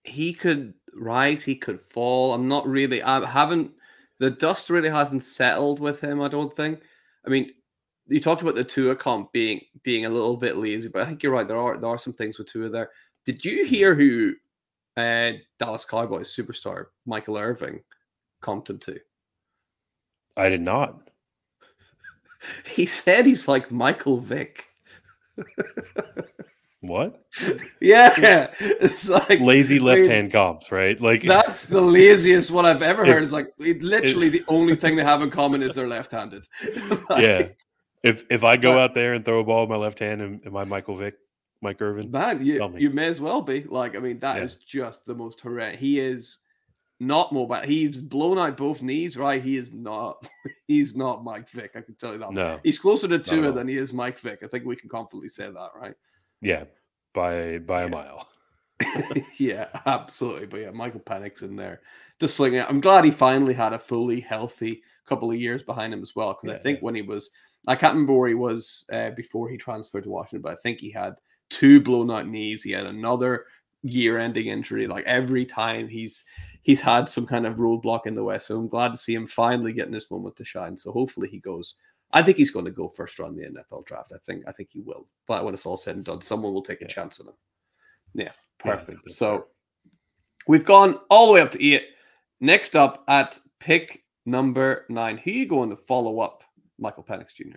he could rise, he could fall. I'm not really. I haven't. The dust really hasn't settled with him. I don't think. I mean, you talked about the Tua comp being being a little bit lazy, but I think you're right. There are there are some things with Tua there. Did you hear who uh, Dallas Cowboys superstar Michael Irvin him to? I did not. he said he's like Michael Vick. what? Yeah, it's like lazy left hand comps, right? Like that's the laziest one I've ever heard. If, it's like it, literally the only thing they have in common is they're left-handed. like, yeah. If if I go out there and throw a ball with my left hand, am, am I Michael Vick? Mike Irvin? Man, you, you may as well be. Like, I mean, that yeah. is just the most horrendous. He is not mobile. He's blown out both knees, right? He is not. He's not Mike Vick. I can tell you that. No, he's closer to Tua than he is Mike Vick. I think we can confidently say that, right? Yeah, by by yeah. a mile. yeah, absolutely. But yeah, Michael Penix in there, just slinging it. I'm glad he finally had a fully healthy couple of years behind him as well. Because yeah, I think yeah. when he was, I can't remember where he was uh, before he transferred to Washington, but I think he had two blown out knees. He had another year-ending injury. Like every time he's he's had some kind of roadblock in the West. So I'm glad to see him finally getting this moment to shine. So hopefully he goes. I think he's going to go first round the NFL draft. I think I think he will. But when it's all said and done, someone will take a chance on him. Yeah, perfect. Yeah, so we've gone all the way up to eight. Next up at pick number nine, who are you going to follow up Michael Penix Jr.?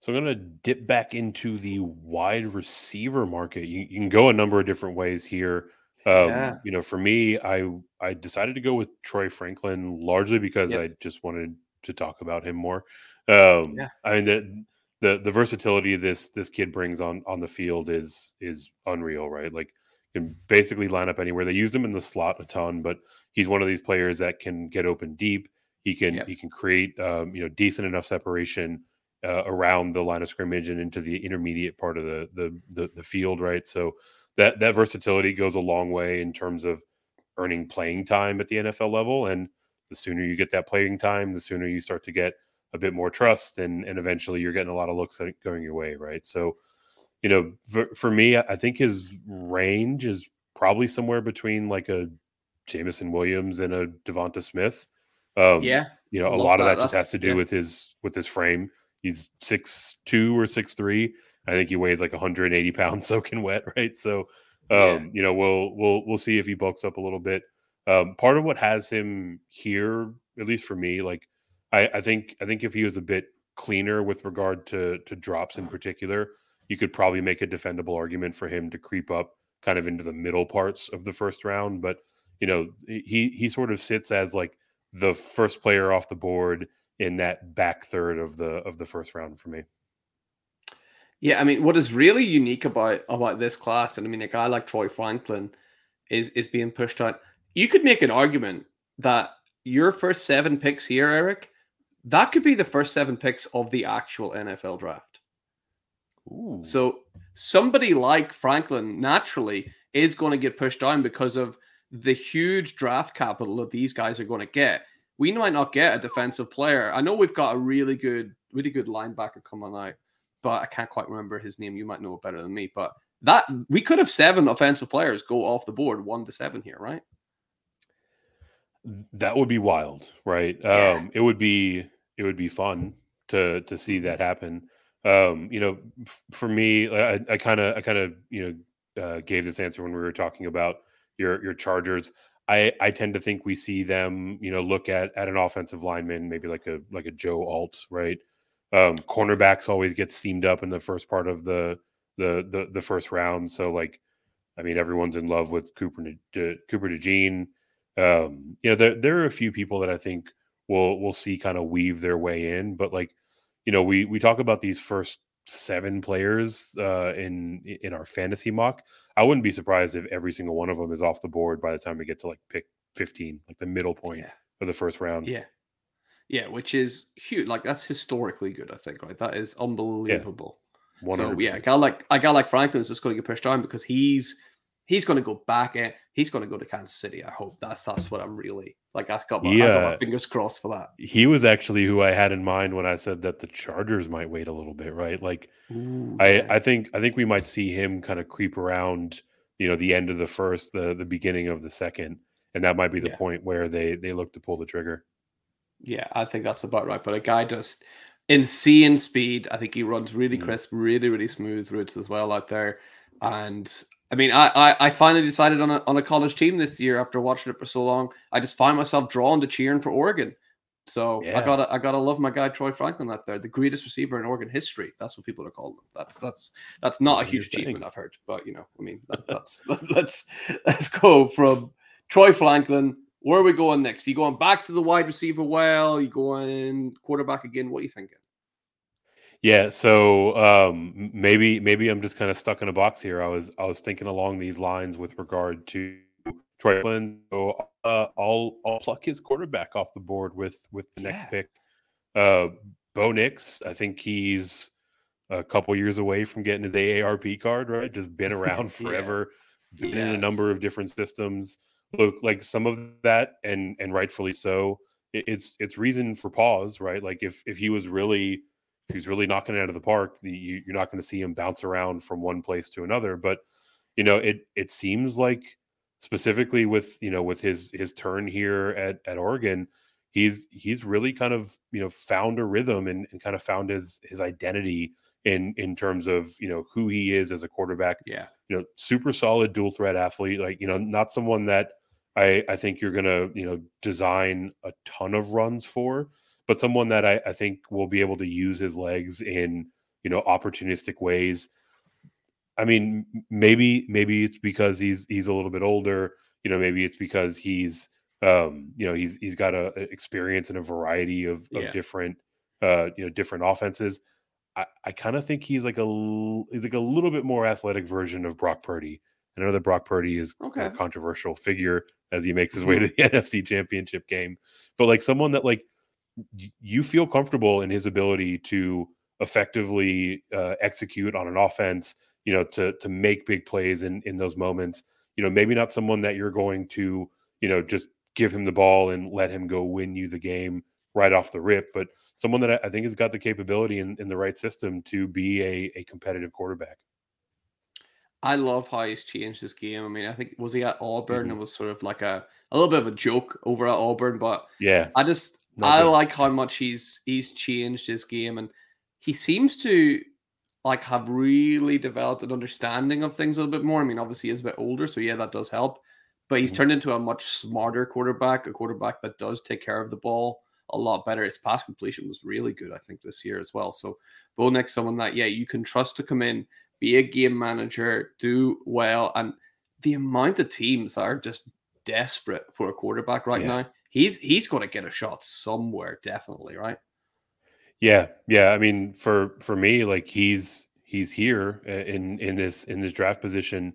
So I'm going to dip back into the wide receiver market. You, you, can go a number of different ways here. Um, yeah. You know, for me, I I decided to go with Troy Franklin largely because yep. I just wanted to talk about him more. Um, yeah. I mean the, the the versatility this this kid brings on on the field is is unreal, right? Like can basically line up anywhere. They used him in the slot a ton, but he's one of these players that can get open deep. He can yep. he can create um, you know decent enough separation uh, around the line of scrimmage and into the intermediate part of the, the the the field, right? So that that versatility goes a long way in terms of earning playing time at the NFL level. And the sooner you get that playing time, the sooner you start to get a bit more trust, and and eventually you're getting a lot of looks going your way, right? So, you know, for, for me, I think his range is probably somewhere between like a Jameson Williams and a Devonta Smith. Um, yeah, you know, a lot that. of that just has to do yeah. with his with his frame. He's six two or six three, I think he weighs like 180 pounds soaking wet, right? So, um, yeah. you know, we'll we'll we'll see if he bulks up a little bit. Um, part of what has him here, at least for me, like I, I think I think if he was a bit cleaner with regard to to drops in particular, you could probably make a defendable argument for him to creep up kind of into the middle parts of the first round. But you know, he he sort of sits as like the first player off the board in that back third of the of the first round for me. Yeah, I mean, what is really unique about about this class, and I mean, a guy like Troy Franklin is is being pushed out. You could make an argument that your first seven picks here, Eric, that could be the first seven picks of the actual NFL draft. Ooh. So somebody like Franklin naturally is going to get pushed down because of the huge draft capital that these guys are going to get. We might not get a defensive player. I know we've got a really good, really good linebacker coming out but I can't quite remember his name. You might know it better than me. But that we could have seven offensive players go off the board, one to seven here, right? That would be wild, right? Yeah. Um, it would be it would be fun to to see that happen. Um, you know, f- for me, I kind of I kind of you know uh, gave this answer when we were talking about your your Chargers. I, I tend to think we see them, you know, look at at an offensive lineman, maybe like a like a Joe Alt, right? Um, cornerbacks always get steamed up in the first part of the the the, the first round. So like, I mean, everyone's in love with Cooper De, Cooper DeJean. Um, you know, there there are a few people that I think will will see kind of weave their way in, but like, you know, we we talk about these first seven players uh, in in our fantasy mock. I wouldn't be surprised if every single one of them is off the board by the time we get to like pick fifteen, like the middle point yeah. of the first round. Yeah. Yeah, which is huge. Like that's historically good, I think. Right, that is unbelievable. Yeah. So yeah, a guy like a guy like Franklin's just going to get pushed down because he's he's going to go back in. He's going to go to Kansas City. I hope that's that's what I'm really like. I got my, yeah. I got my fingers crossed for that. He was actually who I had in mind when I said that the Chargers might wait a little bit, right? Like, Ooh, I I think I think we might see him kind of creep around, you know, the end of the first, the the beginning of the second, and that might be the yeah. point where they they look to pull the trigger. Yeah, I think that's about right. But a guy just insane speed. I think he runs really mm. crisp, really really smooth routes as well out there, and I mean, I, I, I finally decided on a on a college team this year after watching it for so long. I just find myself drawn to cheering for Oregon. So yeah. I gotta I gotta love my guy Troy Franklin out there, the greatest receiver in Oregon history. That's what people are calling him. That's that's that's not a huge achievement I've heard, but you know, I mean, that, that's let's let's go from Troy Franklin. Where are we going next? Are you going back to the wide receiver well? Are you going quarterback again? What are you thinking? Yeah, so um, maybe maybe I'm just kind of stuck in a box here. I was I was thinking along these lines with regard to Troy Flynn. So uh, I'll I'll pluck his quarterback off the board with with the yeah. next pick. Uh, Bo Nix, I think he's a couple years away from getting his AARP card. Right, just been around forever, yeah. been yes. in a number of different systems. Look, like some of that, and and rightfully so. it's it's reason for pause, right? Like if if he was really he's really knocking it out of the park. You, are not going to see him bounce around from one place to another. But you know, it it seems like specifically with you know with his his turn here at at Oregon, he's he's really kind of you know found a rhythm and, and kind of found his his identity in in terms of you know who he is as a quarterback. Yeah, you know, super solid dual threat athlete. Like you know, not someone that I I think you're gonna you know design a ton of runs for but someone that I, I think will be able to use his legs in you know opportunistic ways. I mean, maybe maybe it's because he's he's a little bit older. You know, maybe it's because he's um, you know he's he's got a, a experience in a variety of, of yeah. different uh, you know different offenses. I, I kind of think he's like a he's like a little bit more athletic version of Brock Purdy. I know that Brock Purdy is okay. a controversial figure as he makes his way mm-hmm. to the NFC Championship game, but like someone that like you feel comfortable in his ability to effectively uh, execute on an offense, you know, to to make big plays in in those moments. You know, maybe not someone that you're going to, you know, just give him the ball and let him go win you the game right off the rip, but someone that I think has got the capability in, in the right system to be a, a competitive quarterback. I love how he's changed his game. I mean, I think was he at Auburn mm-hmm. and was sort of like a, a little bit of a joke over at Auburn, but yeah, I just I like how much he's he's changed his game, and he seems to like have really developed an understanding of things a little bit more. I mean, obviously he's a bit older, so yeah, that does help. But he's mm-hmm. turned into a much smarter quarterback, a quarterback that does take care of the ball a lot better. His pass completion was really good, I think, this year as well. So Bo Nix, someone that yeah, you can trust to come in, be a game manager, do well, and the amount of teams are just desperate for a quarterback right yeah. now he's he's going to get a shot somewhere, definitely, right? Yeah, yeah. I mean, for for me, like he's he's here uh, in in this in this draft position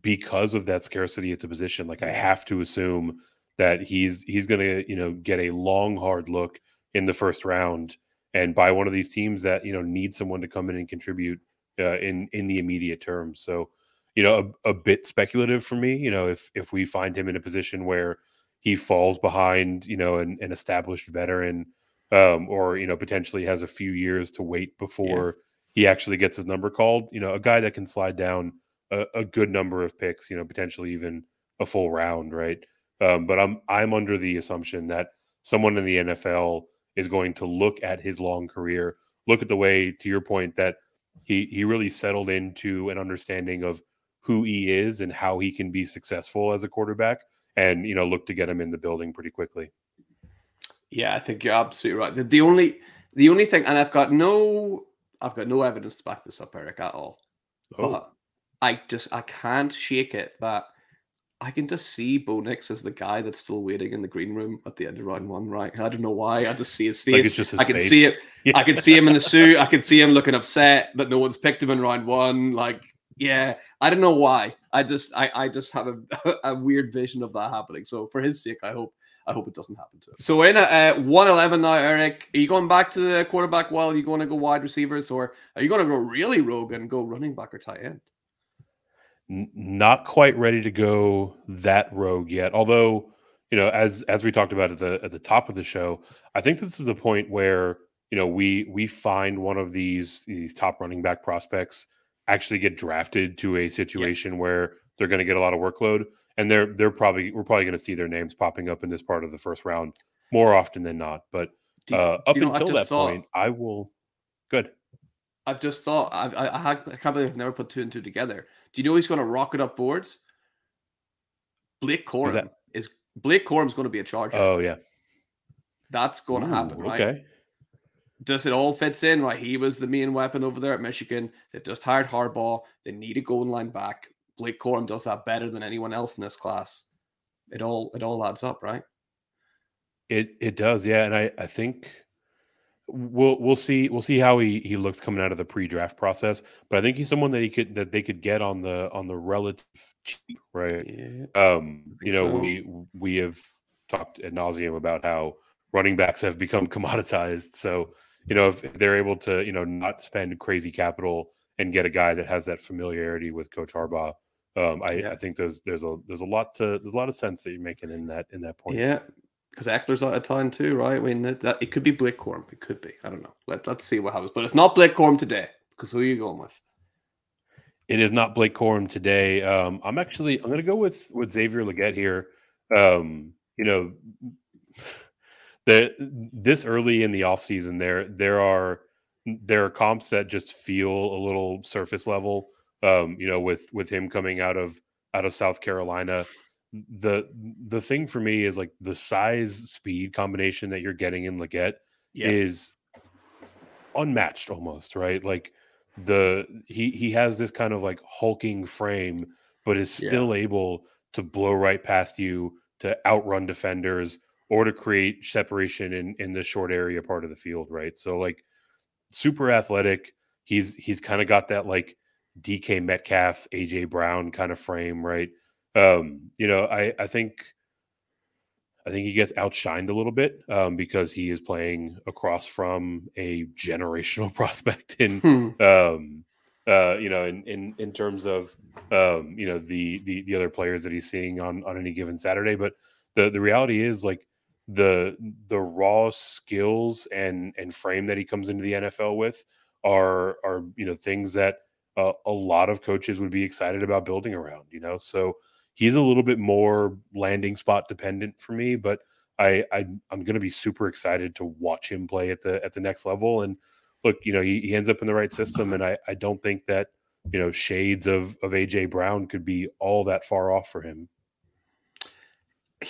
because of that scarcity at the position. Like I have to assume that he's he's going to you know get a long hard look in the first round and by one of these teams that you know need someone to come in and contribute uh, in in the immediate term. So you know a, a bit speculative for me. You know if if we find him in a position where he falls behind, you know, an, an established veteran, um, or you know, potentially has a few years to wait before yeah. he actually gets his number called. You know, a guy that can slide down a, a good number of picks, you know, potentially even a full round, right? Um, but I'm I'm under the assumption that someone in the NFL is going to look at his long career, look at the way, to your point, that he he really settled into an understanding of who he is and how he can be successful as a quarterback and you know look to get him in the building pretty quickly. Yeah, I think you're absolutely right. The, the only the only thing, and I've got no I've got no evidence to back this up, Eric, at all. Oh. But I just I can't shake it that I can just see Bo Nix as the guy that's still waiting in the green room at the end of round one, right? I don't know why. I just see his face. Like his I can face. see it. Yeah. I can see him in the suit. I can see him looking upset that no one's picked him in round one. Like yeah, I don't know why. I just I, I just have a, a weird vision of that happening. So for his sake, I hope I hope it doesn't happen to him. So we're in at uh, 111 now, Eric. Are you going back to the quarterback while are you going to go wide receivers, or are you going to go really rogue and go running back or tight end? not quite ready to go that rogue yet. Although, you know, as as we talked about at the at the top of the show, I think this is a point where you know we we find one of these these top running back prospects actually get drafted to a situation where they're going to get a lot of workload, and they're they're probably we're probably going to see their names popping up in this part of the first round more often than not. But uh, up you know, until that thought, point, I will. Good. I've just thought I've, I I, I can't believe I've never put two and two together. Do you know he's going to rocket up boards? Blake Corum is Blake Corum's going to be a charger. Oh yeah, that's going to happen, right? Okay. Does it all fits in? Right, he was the main weapon over there at Michigan. They've just hired Harbaugh. They need a goal line back. Blake Corum does that better than anyone else in this class. It all it all adds up, right? It it does, yeah. And I I think we'll we'll see we'll see how he he looks coming out of the pre-draft process. But I think he's someone that he could that they could get on the on the relative cheap, right? Yeah, um, you know, so. we we have talked ad nauseum about how running backs have become commoditized. So, you know, if, if they're able to, you know, not spend crazy capital and get a guy that has that familiarity with Coach Harbaugh, um, I, yeah. I think there's there's a there's a lot to there's a lot of sense that you're making in that in that point. Yeah, because Ekeler's out of town too, right? I mean, that, that, it could be Blake. It could be. I don't know. Let, let's see what happens. But it's not Blake today because who are you going with? It is not Blake Corum today. Um, I'm actually I'm going to go with with Xavier Legette here. Um, you know, the this early in the offseason, there there are there are comps that just feel a little surface level. Um, you know, with with him coming out of out of South Carolina, the the thing for me is like the size speed combination that you're getting in Legette yeah. is unmatched almost, right? Like the he he has this kind of like hulking frame, but is still yeah. able to blow right past you to outrun defenders or to create separation in in the short area part of the field, right? So like super athletic. He's he's kind of got that like DK Metcalf, AJ Brown kind of frame, right? Um, you know, I I think I think he gets outshined a little bit um, because he is playing across from a generational prospect in hmm. um, uh, you know in in in terms of um, you know the, the the other players that he's seeing on on any given Saturday. But the the reality is like the the raw skills and and frame that he comes into the NFL with are are you know things that uh, a lot of coaches would be excited about building around. You know, so he's a little bit more landing spot dependent for me, but I, I am going to be super excited to watch him play at the at the next level. And look, you know, he, he ends up in the right system, and I I don't think that you know shades of of AJ Brown could be all that far off for him.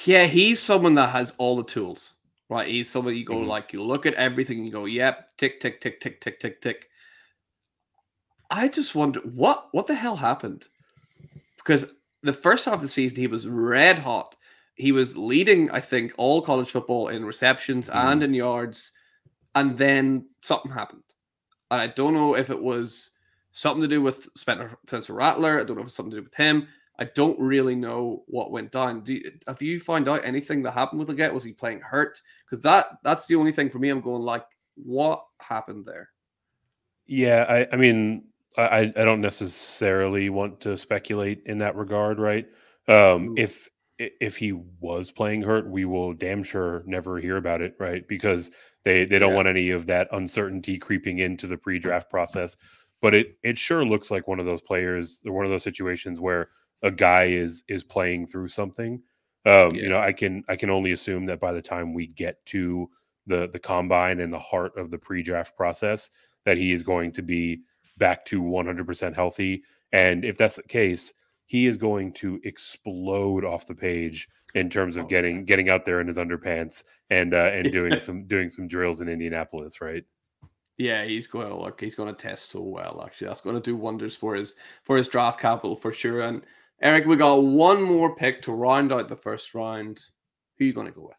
Yeah, he's someone that has all the tools, right? He's someone you go mm-hmm. like you look at everything, and you go, yep, tick tick tick tick tick tick tick. I just wonder what what the hell happened because the first half of the season, he was red hot. He was leading, I think, all college football in receptions mm. and in yards. And then something happened. And I don't know if it was something to do with Spencer, Spencer Rattler. I don't know if it's something to do with him. I don't really know what went down. Do you, have you found out anything that happened with Legette? Was he playing hurt? Because that that's the only thing for me. I'm going like, what happened there? Yeah, I, I mean, I, I don't necessarily want to speculate in that regard, right? Um, if if he was playing hurt, we will damn sure never hear about it, right? Because they they don't yeah. want any of that uncertainty creeping into the pre-draft process. But it it sure looks like one of those players, or one of those situations where a guy is is playing through something. Um, yeah. You know, I can I can only assume that by the time we get to the the combine and the heart of the pre-draft process, that he is going to be back to 100% healthy. And if that's the case, he is going to explode off the page in terms of oh, getting getting out there in his underpants and uh, and doing some doing some drills in Indianapolis, right? Yeah, he's going to look. He's going to test so well. Actually, that's going to do wonders for his for his draft capital for sure. And Eric, we got one more pick to round out the first round. Who are you going to go with?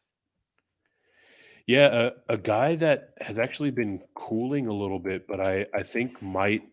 Yeah, a, a guy that has actually been cooling a little bit, but I I think might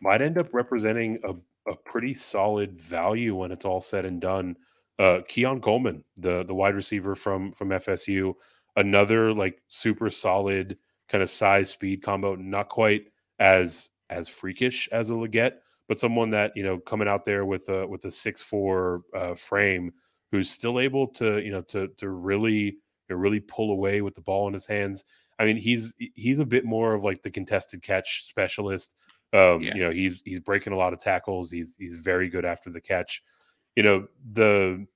might end up representing a, a pretty solid value when it's all said and done. Uh, Keon Coleman, the the wide receiver from from FSU, another like super solid kind of size speed combo, not quite as as freakish as a Legette, but someone that you know coming out there with a with a six four uh, frame who's still able to you know to to really you know, really pull away with the ball in his hands. I mean, he's he's a bit more of like the contested catch specialist. Um, yeah. You know, he's he's breaking a lot of tackles. He's he's very good after the catch. You know, the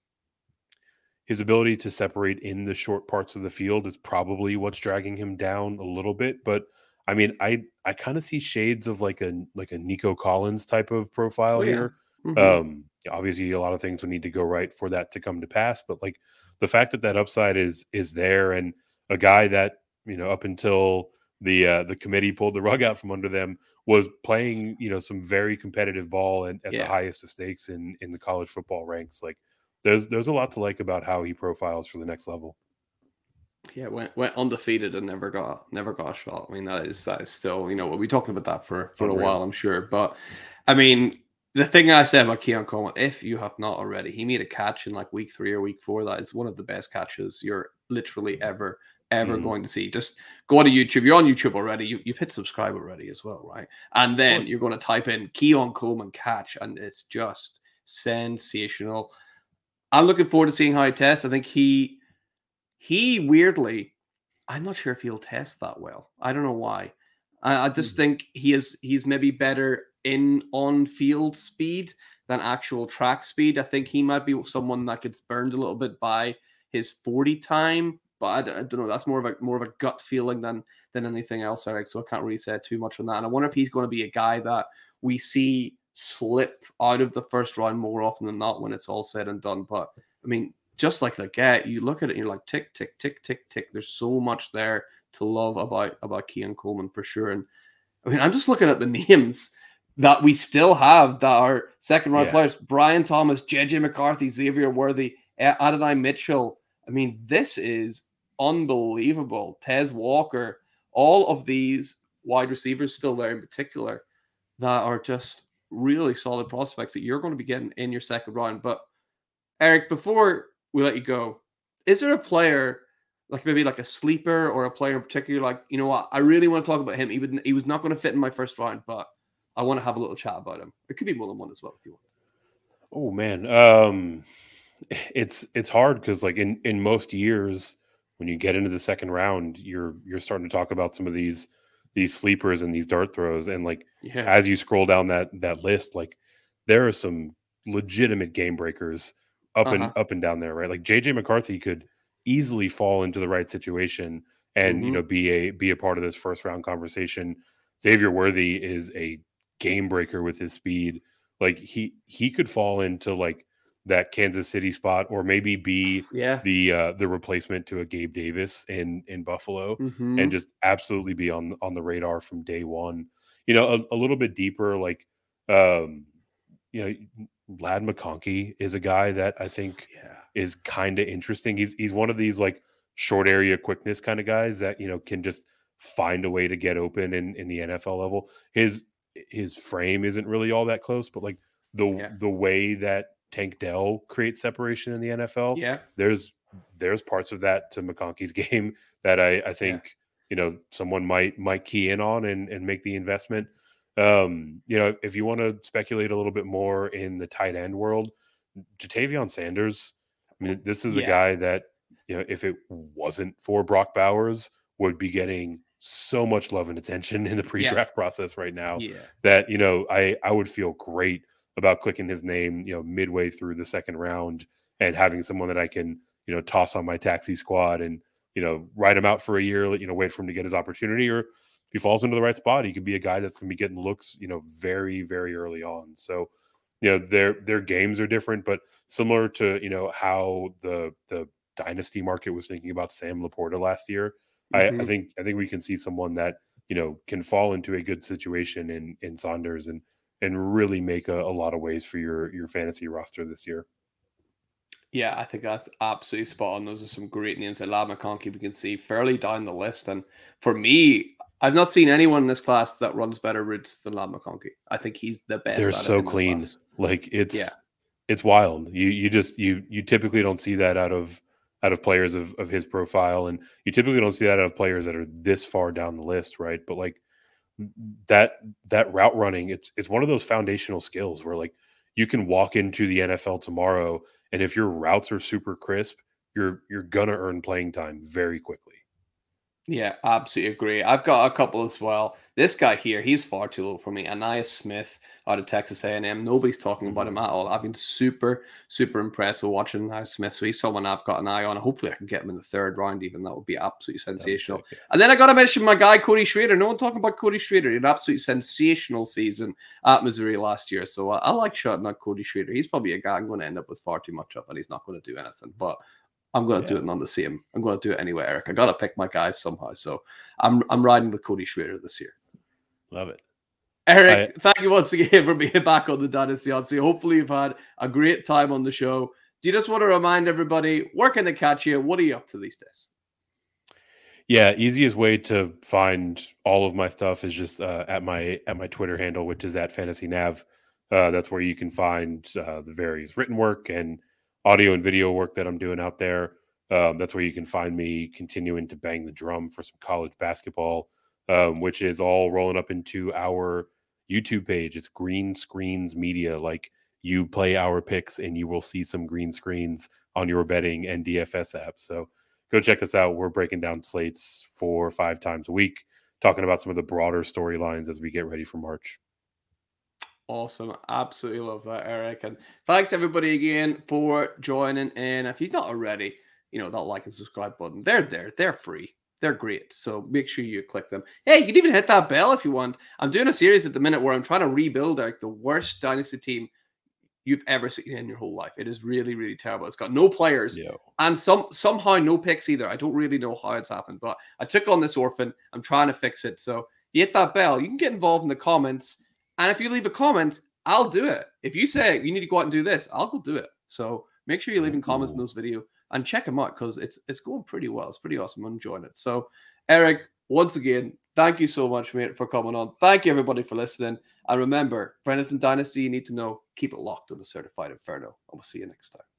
his ability to separate in the short parts of the field is probably what's dragging him down a little bit. But I mean, I I kind of see shades of like a like a Nico Collins type of profile oh, yeah. here. Mm-hmm. Um, obviously, a lot of things will need to go right for that to come to pass. But like the fact that that upside is is there, and a guy that you know up until the uh, the committee pulled the rug out from under them was playing you know some very competitive ball and at yeah. the highest of stakes in in the college football ranks. Like there's there's a lot to like about how he profiles for the next level. Yeah, went went undefeated and never got never got a shot. I mean that is that is still you know we'll be talking about that for for a while I'm sure. But I mean the thing I said about Keon Coleman, if you have not already, he made a catch in like week three or week four. That is one of the best catches you're literally ever ever mm. going to see. Just go on to YouTube. You're on YouTube already. You, have hit subscribe already as well, right? And then you're going to type in Keon Coleman catch, and it's just sensational. I'm looking forward to seeing how he tests. I think he he weirdly, I'm not sure if he'll test that well. I don't know why. I, I just mm. think he is he's maybe better in on field speed than actual track speed. I think he might be someone that gets burned a little bit by his 40 time but I, I, don't know. That's more of a more of a gut feeling than than anything else, Eric. So I can't really say too much on that. And I wonder if he's going to be a guy that we see slip out of the first round more often than not when it's all said and done. But I mean, just like Legette, you look at it, you're like tick, tick, tick, tick, tick. There's so much there to love about about Keon Coleman for sure. And I mean, I'm just looking at the names that we still have that are second round yeah. players: Brian Thomas, JJ McCarthy, Xavier Worthy, Adonai Mitchell. I mean, this is unbelievable. Tez Walker, all of these wide receivers still there in particular that are just really solid prospects that you're going to be getting in your second round. But Eric, before we let you go, is there a player like maybe like a sleeper or a player in particular? Like, you know what, I really want to talk about him. He would he was not going to fit in my first round, but I want to have a little chat about him. It could be more than one as well if you want. Oh man. Um it's it's hard because like in in most years when you get into the second round, you're you're starting to talk about some of these these sleepers and these dart throws, and like yeah. as you scroll down that that list, like there are some legitimate game breakers up uh-huh. and up and down there, right? Like JJ McCarthy could easily fall into the right situation and mm-hmm. you know be a be a part of this first round conversation. Xavier Worthy is a game breaker with his speed. Like he he could fall into like that Kansas City spot, or maybe be yeah. the uh, the replacement to a Gabe Davis in in Buffalo, mm-hmm. and just absolutely be on on the radar from day one. You know, a, a little bit deeper, like um, you know, Ladd McConkey is a guy that I think yeah. is kind of interesting. He's he's one of these like short area quickness kind of guys that you know can just find a way to get open in in the NFL level. His his frame isn't really all that close, but like the yeah. the way that Tank Dell creates separation in the NFL. Yeah, there's there's parts of that to McConkey's game that I I think yeah. you know someone might might key in on and and make the investment. Um, you know, if, you want to speculate a little bit more in the tight end world, Ja'Tavion Sanders. I mean, this is yeah. a guy that you know, if it wasn't for Brock Bowers, would be getting so much love and attention in the pre-draft yeah. process right now. Yeah. That you know, I I would feel great about clicking his name, you know, midway through the second round and having someone that I can, you know, toss on my taxi squad and, you know, write him out for a year, you know, wait for him to get his opportunity. Or if he falls into the right spot, he could be a guy that's going to be getting looks, you know, very, very early on. So, you know, their their games are different, but similar to, you know, how the the dynasty market was thinking about Sam LaPorta last year. Mm-hmm. I, I think I think we can see someone that, you know, can fall into a good situation in in Sanders and and really make a, a lot of ways for your your fantasy roster this year. Yeah, I think that's absolutely spot on. Those are some great names. Ladd McConkey, we can see fairly down the list. And for me, I've not seen anyone in this class that runs better routes than Ladd McConkey. I think he's the best. They're so clean. Like it's yeah. it's wild. You you just you you typically don't see that out of out of players of, of his profile. And you typically don't see that out of players that are this far down the list, right? But like that that route running, it's it's one of those foundational skills where like you can walk into the NFL tomorrow, and if your routes are super crisp, you're you're gonna earn playing time very quickly. Yeah, absolutely agree. I've got a couple as well. This guy here, he's far too low for me. Ainias Smith out of Texas A&M. Nobody's talking about him mm-hmm. at all. I've been super, super impressed with watching Ainias Smith. So he's someone I've got an eye on. Hopefully, I can get him in the third round. Even that would be absolutely sensational. And then I got to mention my guy Cody Schrader. No one talking about Cody Schrader. He had an absolutely sensational season at Missouri last year. So uh, I like shouting out Cody Schrader. He's probably a guy I'm going to end up with far too much of, and he's not going to do anything. But I'm going to yeah. do it none the same. I'm going to do it anyway, Eric. I got to pick my guys somehow. So I'm I'm riding with Cody Schrader this year. Love it. Eric, I, thank you once again for being back on the Dynasty Hotseat. Hopefully, you've had a great time on the show. Do you just want to remind everybody where can they catch you? What are you up to these days? Yeah, easiest way to find all of my stuff is just uh, at my at my Twitter handle, which is at Fantasy Nav. Uh, that's where you can find uh, the various written work and audio and video work that I'm doing out there. Um, that's where you can find me continuing to bang the drum for some college basketball, um, which is all rolling up into our YouTube page. It's Green Screens Media. Like you play our picks and you will see some green screens on your betting and DFS app. So go check us out. We're breaking down slates four or five times a week, talking about some of the broader storylines as we get ready for March. Awesome. Absolutely love that, Eric. And thanks everybody again for joining in. If you've not already, you know, that like and subscribe button, they're there. They're free. They're great. So make sure you click them. Hey, you can even hit that bell if you want. I'm doing a series at the minute where I'm trying to rebuild like the worst dynasty team you've ever seen in your whole life. It is really, really terrible. It's got no players yeah. and some somehow no picks either. I don't really know how it's happened, but I took on this orphan. I'm trying to fix it. So you hit that bell. You can get involved in the comments. And if you leave a comment, I'll do it. If you say you need to go out and do this, I'll go do it. So make sure you're leaving comments in those videos and check them out because it's it's going pretty well. It's pretty awesome. I'm enjoying it. So, Eric, once again, thank you so much, mate, for coming on. Thank you everybody for listening. And remember, for anything Dynasty you need to know, keep it locked on the certified inferno. And we'll see you next time.